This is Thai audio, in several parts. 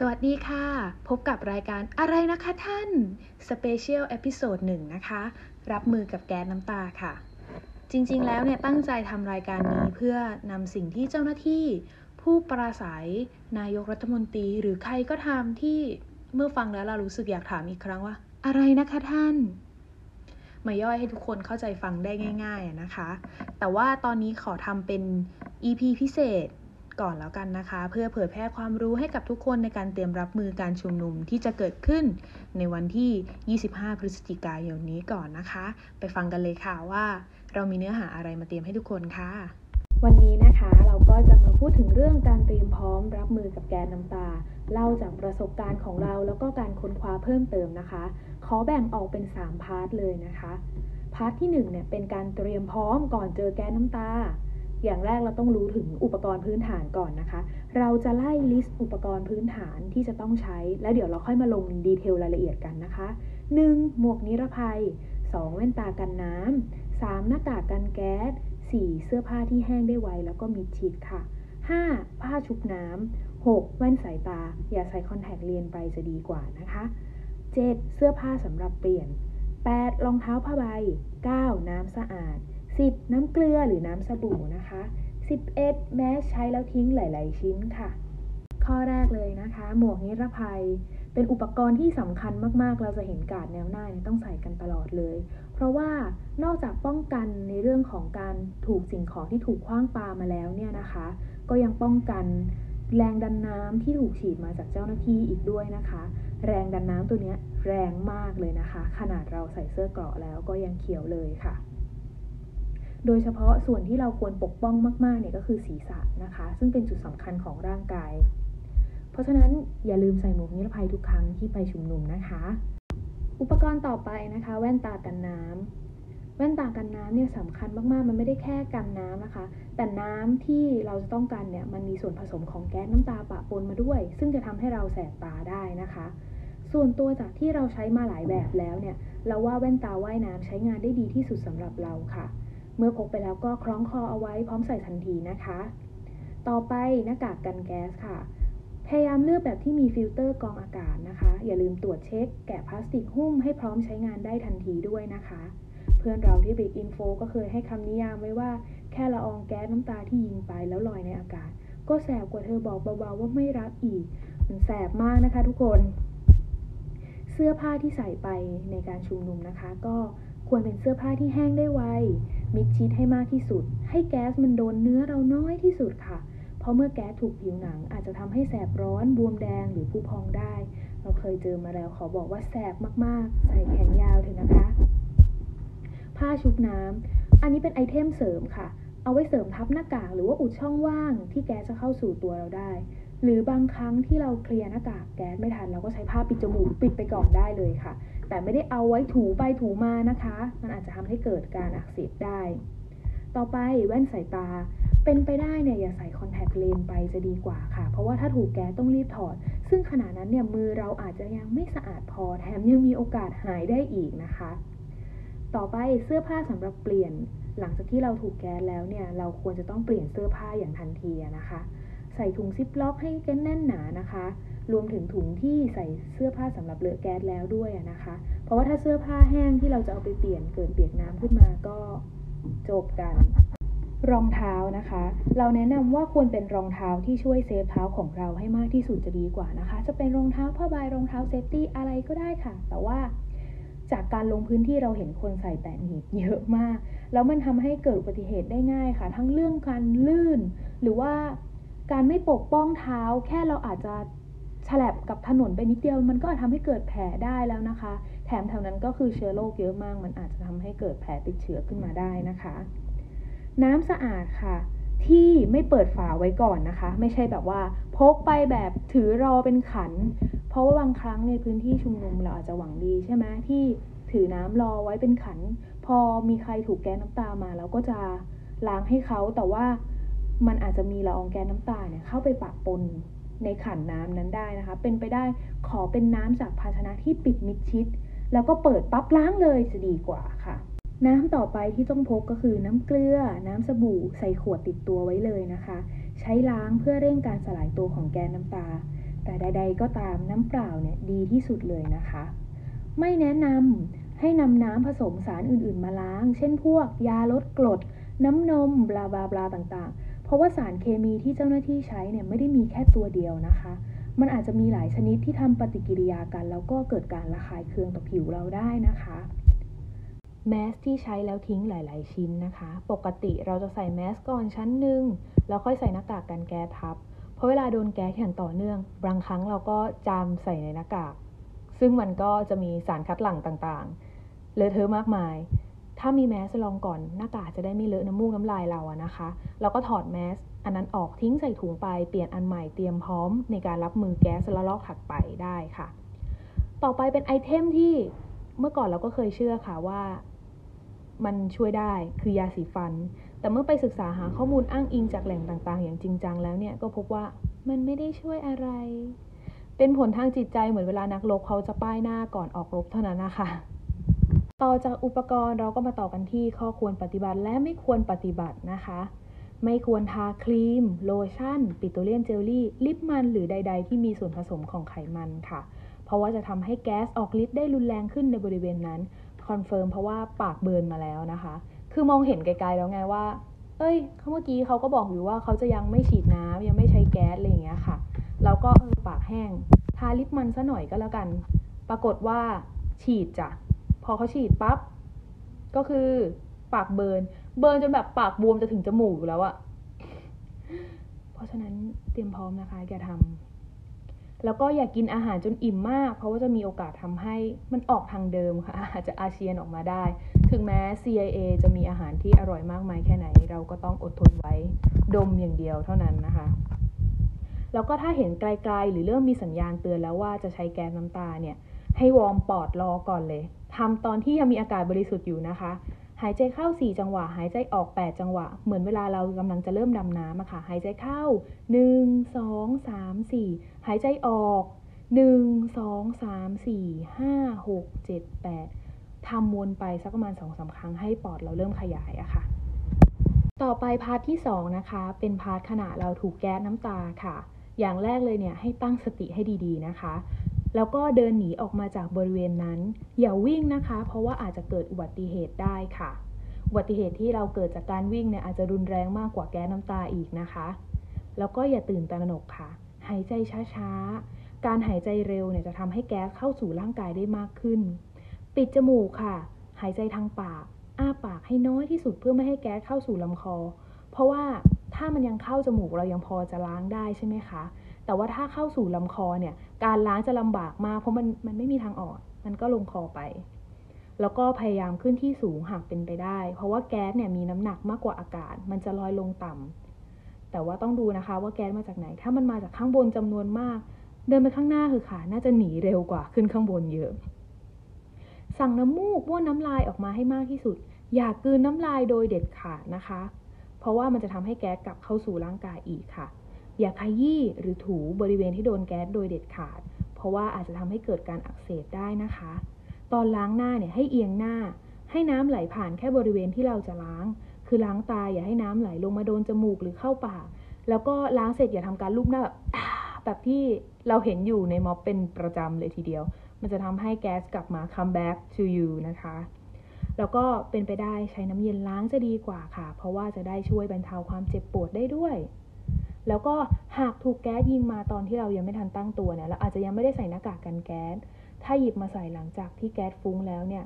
สวัสดีค่ะ พบกับรายการอะไรนะคะท่าน special episode หนึ่งนะคะ รับมือกับแก๊สน้ำตาค่ะ จริงๆ แล้วเนี่ยตั้งใจทำรายการนี้เพื่อนำสิ่งที่เจ้าหน้าที่ ผู้ปราศัย นายกรัฐมนตรี หรือใครก็ตามที่เมื่อฟังแล้วเรารู้สึกอยากถามอีกครั้งว่า อะไรนะคะท่าน มาย่อยให้ทุกคนเข้าใจฟังได้ง่าย ๆนะคะ แต่ว่าตอนนี้ขอทำเป็น EP พิเศษ ก่อนแล้วกันนะคะ เพื่อเผยแพร่ความรู้ให้กับทุกคนในการเตรียมรับมือการชุมนุมที่จะเกิดขึ้นในวันที่ 25 พฤศจิกายนนี้ก่อนนะคะ ไปฟังกันเลยค่ะว่า เรามีเนื้อหาอะไรมาเตรียมให้ทุกคนค่ะ วันนี้นะคะเราก็จะมาพูดถึงเรื่องการเตรียมพร้อมรับมือกับแก๊สน้ำตาเล่าจากประสบการณ์ของเราแล้วก็การค้นคว้าเพิ่มเติมนะคะ ขอแบ่งออกเป็น 3 part เลยนะคะ part ที่1เนี่ยเป็นการเตรียมพร้อมก่อนเจอแก๊สน้ำตา อย่างแรกเราต้องรู้ถึงอุปกรณ์พื้นฐานก่อนนะคะ เราจะไล่ list อุปกรณ์พื้นฐานที่จะต้องใช้ แล้วเดี๋ยวเราค่อยมาลง detail รายละเอียดกันนะคะ 1. หมวกนิรภัย 2. แว่นตากันน้ำ 3. หน้ากากกันแก๊ส 4. เสื้อผ้าที่แห้งได้ไว แล้วก็มิดชิดค่ะ 5. ผ้าชุบน้ำ 6. แว่นสายตา อย่าใส่คอนแทคเลนส์ไปจะดีกว่านะคะ 7. เสื้อผ้าสำหรับเปลี่ยน 8. รองเท้าผ้าใบ 9. น้ำสะอาด 10. น้ำเกลือหรือน้ำสบู่นะคะ 11. แมสใช้แล้วทิ้งหลาย ๆ ชิ้นค่ะ ข้อแรกเลยนะคะ หมวกนิรภัย เป็นอุปกรณ์ที่สำคัญมาก ๆ เราจะเห็นการแนวหน้าต้องใส่กันตลอดเลย เพราะว่านอกจากป้องกันในเรื่องของการถูกสิ่งของที่ถูกคว้างปามาแล้วเนี่ยนะคะ ก็ยังป้องกันแรงดันน้ำที่ถูกฉีดมาจากเจ้าหน้าที่อีกด้วยนะคะ แรงดันน้ำตัวนี้แรงมากเลยนะคะ ขนาดเราใส่เสื้อเกราะแล้วก็ยังเขียวเลยค่ะ โดยเฉพาะส่วนที่เราควรปกป้องมากๆเนี่ยก็คือศีรษะนะคะ ซึ่งเป็นจุดสำคัญของร่างกาย เพราะฉะนั้นอย่าลืมใส่หมวกนิรภัยทุกครั้งที่ไปชุมนุมนะคะ อุปกรณ์ต่อไปนะคะ แว่นตากันน้ำแว่นตากันน้ำเนี่ยสำคัญมากๆ มันไม่ได้แค่กันน้ำนะคะ แต่น้ำที่เราจะต้องกันเนี่ยมันมีส่วนผสมของแก๊สน้ำตาปะปนมาด้วย ซึ่งจะทำให้เราแสบตาได้นะคะส่วนตัวจากที่เราใช้มาหลายแบบแล้วเนี่ย เราว่าแว่นตาว่ายน้ำใช้งานได้ดีที่สุดสำหรับเราค่ะ เมื่อพกไปแล้วก็คล้องคอเอาไว้พร้อมใส่ทันทีนะคะ ต่อไปหน้ากากกันแก๊สค่ะ พยายามเลือกแบบที่มีฟิลเตอร์กรองอากาศนะคะ อย่าลืมตรวจเช็ค แกะพลาสติกหุ้มให้พร้อมใช้งานได้ทันทีด้วยนะคะ เพื่อนเราที่ Big Info ก็เคยให้คำนิยามไว้ว่าแค่ละอองแก๊สน้ำตาที่ยิงไปแล้วลอยในอากาศ ก็แสบกว่าเธอบอกเบาๆว่าไม่รักอีก มันแสบมากนะคะทุกคน เสื้อผ้าที่ใส่ไปในการชุมนุมนะคะ ก็ ควรเป็นเสื้อผ้าที่แห้งได้ไว มิดชิดให้มากที่สุด ให้แก๊สมันโดนเนื้อเราน้อยที่สุดค่ะ เพราะเมื่อแก๊สถูกผิวหนังอาจจะทำให้แสบร้อน บวมแดงหรือผุพองได้ เราเคยเจอมาแล้วขอบอกว่าแสบมากๆ ใส่แขนยาวเถอะนะคะ ผ้าชุบน้ำอันนี้เป็นไอเทมเสริมค่ะ เอาไว้เสริมทับหน้ากากหรือว่าอุดช่องว่างที่แก๊สจะเข้าสู่ตัวเราได้ หรือบางครั้งที่เราเคลียร์หน้ากากแก๊สไม่ทันเราก็ใช้ผ้าปิดจมูกปิดไปก่อนได้เลยค่ะ แต่ไม่ได้เอาไว้ถูไปถูมานะคะ มันอาจจะทำให้เกิดการอักเสบได้ ต่อไปแว่นสายตา เป็นไปได้เนี่ยอย่าใส่คอนแทคเลนส์ไปจะดีกว่าค่ะ เพราะว่าถ้าถูกแก๊สต้องรีบถอด ซึ่งขณะนั้นเนี่ยมือเราอาจจะยังไม่สะอาดพอแถมยังมีโอกาสหายได้อีกนะคะ ต่อไปเสื้อผ้าสำหรับเปลี่ยน หลังจากที่เราถูกแก๊สแล้วเนี่ยเราควรจะต้องเปลี่ยนเสื้อผ้าอย่างทันทีนะคะ ใส่ถุงซิปล็อกให้แน่นหนานะคะ รวมถึงถุงที่ใส่เสื้อผ้าสำหรับเลอะแก๊สแล้วด้วยนะคะ เพราะว่าถ้าเสื้อผ้าแห้งที่เราจะเอาไปเปลี่ยนเกิดเปียกน้ำขึ้นมาก็จบกัน รองเท้านะคะ เราแนะนำว่าควรเป็นรองเท้าที่ช่วย save เท้าของเราให้มากที่สุดจะดีกว่านะคะ จะเป็นรองเท้าผ้าใบรองเท้า safety อะไรก็ได้ค่ะ แต่ว่าจากการลงพื้นที่เราเห็นคนใส่แตะหนีบเยอะมาก แล้วมันทำให้เกิดอุบัติเหตุได้ง่ายค่ะ ทั้งเรื่องการลื่น หรือว่า การไม่ปกป้องเท้า แค่เราอาจจะแฉลบกับถนนไปนิดเดียว มันก็อาจทำให้เกิดแผลได้แล้วนะคะ แถมแถวนั้นก็คือเชื้อโรคเยอะมาก มันอาจจะทำให้เกิดแผลติดเชื้อขึ้นมาได้นะคะ น้ำสะอาดค่ะ ที่ไม่เปิดฝาไว้ก่อนนะคะ ไม่ใช่แบบว่า พกไปแบบถือรอเป็นขัน เพราะว่าบางครั้งในพื้นที่ชุมนุมเราอาจจะหวังดีใช่ไหมที่ถือน้ำรอไว้เป็นขัน พอมีใครถูกแก๊สน้ำตามาเราก็จะล้างให้เขาแต่ว่า มันอาจจะมีละอองแก๊สน้ำตาเนี่ยเข้าไปปะปนในขันน้ำนั้นได้นะคะ เป็นไปได้ขอเป็นน้ำจากภาชนะที่ปิดมิดชิด แล้วก็เปิดปั๊บล้างเลยจะดีกว่าค่ะ น้ำต่อไปที่ต้องพกก็คือน้ำเกลือ น้ำสบู่ใส่ขวดติดตัวไว้เลยนะคะ ใช้ล้างเพื่อเร่งการสลายตัวของแก๊สน้ำตา แต่ใด ๆ ก็ตามน้ำเปล่าเนี่ยดีที่สุดเลยนะคะ ไม่แนะนำให้นำน้ำผสมสารอื่นๆ มาล้าง เช่นพวกยาลดกรด น้ำนม บลาบลาบลาต่างๆ เพราะว่าสารเคมีที่เจ้าหน้าที่ใช้เนี่ยไม่ได้มีแค่ตัวเดียวนะคะ มันอาจจะมีหลายชนิดที่ทำปฏิกิริยากัน แล้วก็เกิดการระคายเคืองต่อผิวเราได้นะคะแมสที่ใช้แล้วทิ้งหลาย ๆ ชิ้นนะคะ ปกติเราจะใส่แมสก่อนชั้นหนึ่งแล้วค่อยใส่หน้ากากกันแก๊สทับ เพราะเวลาโดนแก๊สอย่างต่อเนื่อง บางครั้งเราก็จามใส่ในหน้ากาก ซึ่งมันก็จะมีสารคัดหลั่งต่าง ๆ เลอะเทอะมากมาย ถ้ามีแมสลองก่อนหน้ากากจะได้ไม่เลอะน้ำมูกน้ำลายเราอะนะคะ เราก็ถอดแมสอันนั้นออกทิ้งใส่ถุงไปเปลี่ยนอันใหม่เตรียมพร้อม ในการรับมือแก๊สละลอกถัดไปได้ค่ะ ต่อไปเป็นไอเทมที่เมื่อก่อนเราก็เคยเชื่อค่ะว่า มันช่วยได้คือยาสีฟัน แต่เมื่อไปศึกษาหาข้อมูลอ้างอิงจากแหล่งต่างๆ อย่างจริงจังแล้วเนี่ยก็พบว่ามันไม่ได้ช่วยอะไร เป็นผลทางจิตใจเหมือนเวลานักรบเขาจะป้ายหน้าก่อนออกรบเท่านั้นนะคะ ต่อจากอุปกรณ์เราก็มาต่อกันที่ข้อควรปฏิบัติและไม่ควรปฏิบัตินะคะ ไม่ควรทาครีม โลชั่น ปิโตรเลียนเจลลี่ ลิปมันหรือใด ๆ ที่มีส่วนผสมของไขมันค่ะ เพราะว่าจะทำให้แก๊สออกฤทธิ์ได้รุนแรงขึ้นในบริเวณนั้น confirm เพราะว่าปาก burn มาแล้วนะคะ คือมองเห็นไกลๆแล้วไงว่า เอ้ยเขาเมื่อกี้เขาก็บอกอยู่ว่าเขาจะยังไม่ฉีดน้ำยังไม่ใช้แก๊สอะไรอย่างเงี้ยค่ะ แล้วก็เออปากแห้ง ทาลิปมันซะหน่อยก็แล้วกัน ปรากฏว่าฉีดจ้ะ อเขาฉีดปั๊บก็คือปาก burn burn จนแบบปากบวมจะถึงจมูกแล้วอะเพราะฉะนั้นเตรียมพร้อมนะคะอย่าทำแล้วก็อย่ากกินอาหารจนอิ่มมาก เพราะว่าจะมีโอกาสทำให้มันออกทางเดิมค่ะอาจจะอาเชียนออกมาได้ ถึงแม้ CIA จะมีอาหารที่อร่อยมากมายแค่ไหน เราก็ต้องอดทนไว้ดมอย่างเดียวเท่านั้นนะคะแล้วก็ถ้าเห็นไกลๆ หรือเริ่มมีสัญญาณเตือนแล้วว่าจะใช้แก๊สน้ำตาเนี่ย ให้วอร์มปอดรอก่อนเลยทำตอนที่ยังมีอากาศบริสุทธิ์อยู่นะคะ หายใจเข้า 4 จังหวะ หายใจออก 8 จังหวะ เหมือนเวลาเรากำลังจะเริ่มดำน้ำอะค่ะ หายใจเข้า 1 2 3 4 หายใจออก 1 2 3 4 5 6 7 8ทำวนไปสักประมาณ2-3ครั้งให้ปอดเราเริ่มขยายอะค่ะ ต่อไป part ที่ 2 นะคะ เป็น part ขณะเราถูกแก๊สน้ำตาค่ะอย่างแรกเลยเนี่ยให้ตั้งสติให้ดีๆนะคะ แล้วก็เดินหนีออกมาจากบริเวณนั้น อย่าวิ่งนะคะ เพราะว่าอาจจะเกิดอุบัติเหตุได้ค่ะ อุบัติเหตุที่เราเกิดจากการวิ่งเนี่ยอาจจะรุนแรงมากกว่าแก๊สน้ำตาอีกนะคะ แล้วก็อย่าตื่นตระหนกค่ะ หายใจช้าๆ การหายใจเร็วเนี่ยจะทำให้แก๊สเข้าสู่ร่างกายได้มากขึ้น ปิดจมูกค่ะ หายใจทางปาก อ้าปากให้น้อยที่สุดเพื่อไม่ให้แก๊สเข้าสู่ลำคอ เพราะว่าถ้ามันยังเข้าจมูกเรายังพอจะล้างได้ใช่ไหมคะ แต่ว่าถ้าเข้าสู่ลำคอเนี่ย การล้างจะลำบากมากเพราะมันมันไม่มีทางออก มันก็ลงคอไป แล้วก็พยายามขึ้นที่สูงหากเป็นไปได้ เพราะว่าแก๊สเนี่ยมีน้ำหนักมากกว่าอากาศ มันจะลอยลงต่ำแต่ว่าต้องดูนะคะว่าแก๊สมาจากไหน ถ้ามันมาจากข้างบนจำนวนมาก เดินไปข้างหน้าคือค่ะ น่าจะหนีเร็วกว่าขึ้นข้างบนเยอะ สั่งน้ำมูกบ้วนน้ำลายออกมาให้มากที่สุด อย่ากลืนน้ำลายโดยเด็ดขาดนะคะ เพราะว่ามันจะทำให้แก๊สกลับเข้าสู่ร่างกายอีกค่ะ อย่าขยี้หรือถูบริเวณที่โดนแก๊สโดยเด็ดขาด เพราะว่าอาจจะทำให้เกิดการอักเสบได้นะคะ ตอนล้างหน้าเนี่ยให้เอียงหน้า ให้น้ำไหลผ่านแค่บริเวณที่เราจะล้าง คือล้างตาอย่าให้น้ำไหลลงมาโดนจมูกหรือเข้าปาก แล้วก็ล้างเสร็จอย่าทำการลูบหน้าแบบแบบที่เราเห็นอยู่ในม็อบเป็นประจำเลยทีเดียว มันจะทำให้แก๊สกลับมา come back to you นะคะแล้วก็เป็นไปได้ใช้น้ำเย็นล้างจะดีกว่าค่ะ เพราะว่าจะได้ช่วยบรรเทาความเจ็บปวดได้ด้วย แล้วก็หากถูกแก๊สยิงมาตอนที่เรายังไม่ทันตั้งตัวเนี่ยเราอาจจะยังไม่ได้ใส่หน้ากากกันแก๊ส ถ้าหยิบมาใส่หลังจากที่แก๊สฟุ้งแล้วเนี่ย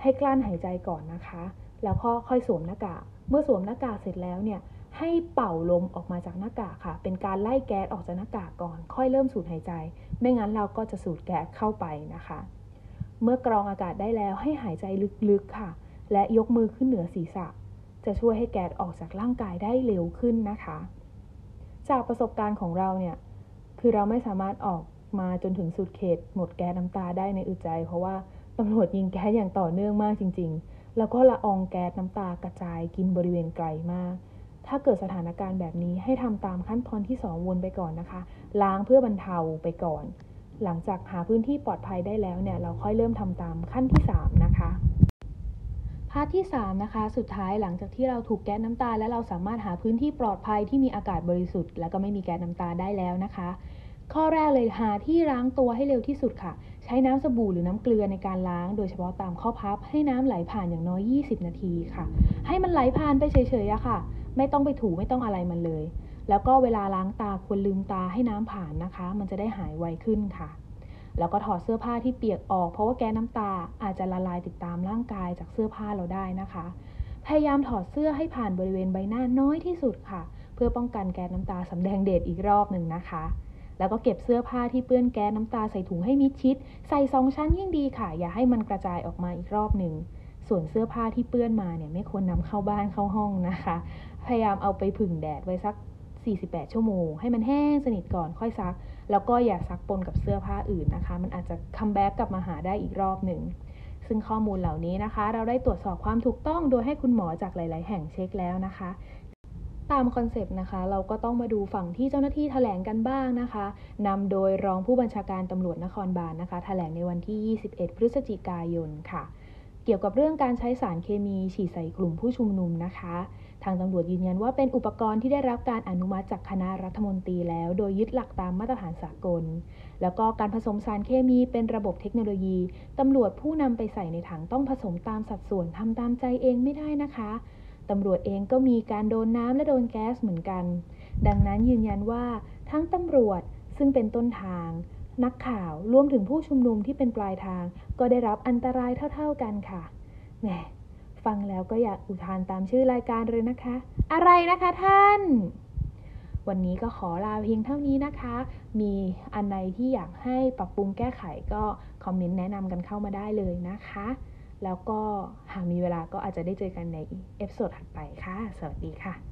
ให้กลั้นหายใจก่อนนะคะ แล้วก็ค่อยสวมหน้ากาก เมื่อสวมหน้ากากเสร็จแล้วเนี่ยให้เป่าลมออกมาจากหน้ากากค่ะ เป็นการไล่แก๊สออกจากหน้ากากก่อน ค่อยเริ่มสูดหายใจ ไม่งั้นเราก็จะสูดแก๊สเข้าไปนะคะ เมื่อกรองอากาศได้แล้วให้หายใจลึกๆค่ะ และยกมือขึ้นเหนือศีรษะ จะช่วยให้แก๊สออกจากร่างกายได้เร็วขึ้นนะคะ จากประสบการณ์ของเราเนี่ย คือเราไม่สามารถออกมาจนถึงสุดเขต หมดแก๊สน้ำตาได้ในอึดใจ เพราะว่าตำรวจยิงแก๊สอย่างต่อเนื่องมากจริง ๆ แล้วก็ละอองแก๊สน้ำตากระจายกินบริเวณไกลมาก ถ้าเกิดสถานการณ์แบบนี้ให้ทำตามขั้นตอนที่ 2 วนไปก่อนนะคะ ล้างเพื่อบรรเทาไปก่อน หลังจากหาพื้นที่ปลอดภัยได้แล้วเนี่ย เราค่อยเริ่มทำตามขั้นที่3นะ พาร์ทที่3นะคะสุดท้ายหลังจากที่เราถูกแก๊สน้ำตา และเราสามารถหาพื้นที่ปลอดภัยที่มีอากาศบริสุทธิ์ และก็ไม่มีแก๊สน้ำตาได้แล้วนะคะ ข้อแรกเลยหาที่ล้างตัวให้เร็วที่สุดค่ะ ใช้น้ำสบู่หรือน้ำเกลือในการล้าง โดยเฉพาะตามข้อพับให้น้ำไหลผ่านอย่างน้อย 20 นาทีค่ะ ให้มันไหลผ่านไปเฉยๆอะค่ะ ไม่ต้องไปถูไม่ต้องอะไรมันเลย แล้วก็เวลาล้างตาควรลืมตาให้น้ำผ่านนะคะ มันจะได้หายไวขึ้นค่ะ แล้วก็ถอดเสื้อผ้าที่เปียกออก เพราะว่าแก๊สน้ำตาอาจจะละลายติดตามร่างกายจากเสื้อผ้าเราได้นะคะ พยายามถอดเสื้อให้ผ่านบริเวณใบหน้าน้อยที่สุดค่ะ เพื่อป้องกันแก๊สน้ำตาสำแดงเดชอีกรอบหนึ่งนะคะ แล้วก็เก็บเสื้อผ้าที่เปื้อนแก๊สน้ำตาใส่ถุงให้มิดชิด ใส่สองชั้นยิ่งดีค่ะ อย่าให้มันกระจายออกมาอีกรอบหนึ่งส่วนเสื้อผ้าที่เปื้อนมาเนี่ยไม่ควรนำเข้าบ้านเข้าห้องนะคะ พยายามเอาไปผึ่งแดดไว้สัก 48 ชั่วโมง ให้มันแห้งสนิทก่อนค่อยซัก แล้วก็อย่าซักปนกับเสื้อผ้าอื่นนะคะ มันอาจจะ comeback กลับมาหาได้อีกรอบหนึ่ง ซึ่งข้อมูลเหล่านี้นะคะ เราได้ตรวจสอบความถูกต้องโดยให้คุณหมอจากหลาย ๆ แห่งเช็คแล้วนะคะตามคอนเซปต์นะคะ เราก็ต้องมาดูฝั่งที่เจ้าหน้าที่แถลงกันบ้างนะคะนำโดยรองผู้บัญชาการตำรวจนครบาลนนะคะแถลงในวันที่ 21 พฤศจิกายนค่ะ เกี่ยวกับเรื่องการใช้สารเคมีฉีดใส่กลุ่มผู้ชุมนุมนะคะ ทางตำรวจยืนยันว่าเป็นอุปกรณ์ที่ได้รับการอนุมัติจากคณะรัฐมนตรีแล้ว โดยยึดหลักตามมาตรฐานสากล แล้วก็การผสมสารเคมีเป็นระบบเทคโนโลยีตำรวจผู้นำไปใส่ในถังต้องผสมตามสัดส่วนทำตามใจเองไม่ได้นะคะตำรวจเองก็มีการโดนน้ำและโดนแก๊สเหมือนกัน ดังนั้นยืนยันว่าทั้งตำรวจซึ่งเป็นต้นทาง นักข่าวรวมถึงผู้ชุมนุมที่เป็นปลายทาง ก็ได้รับอันตรายเท่า ๆกันค่ะแหม ฟังแล้วก็อยากอุทานตามชื่อรายการเลยนะคะ อะไรนะคะท่าน วันนี้ก็ขอลาเพียงเท่านี้นะคะ มีอันไหนที่อยากให้ปรับปรุงแก้ไขก็คอมเมนต์แนะนำกันเข้ามาได้เลยนะคะ แล้วก็หากมีเวลาก็อาจจะได้เจอกันในเอพิโซดถัดไปค่ะ สวัสดีค่ะ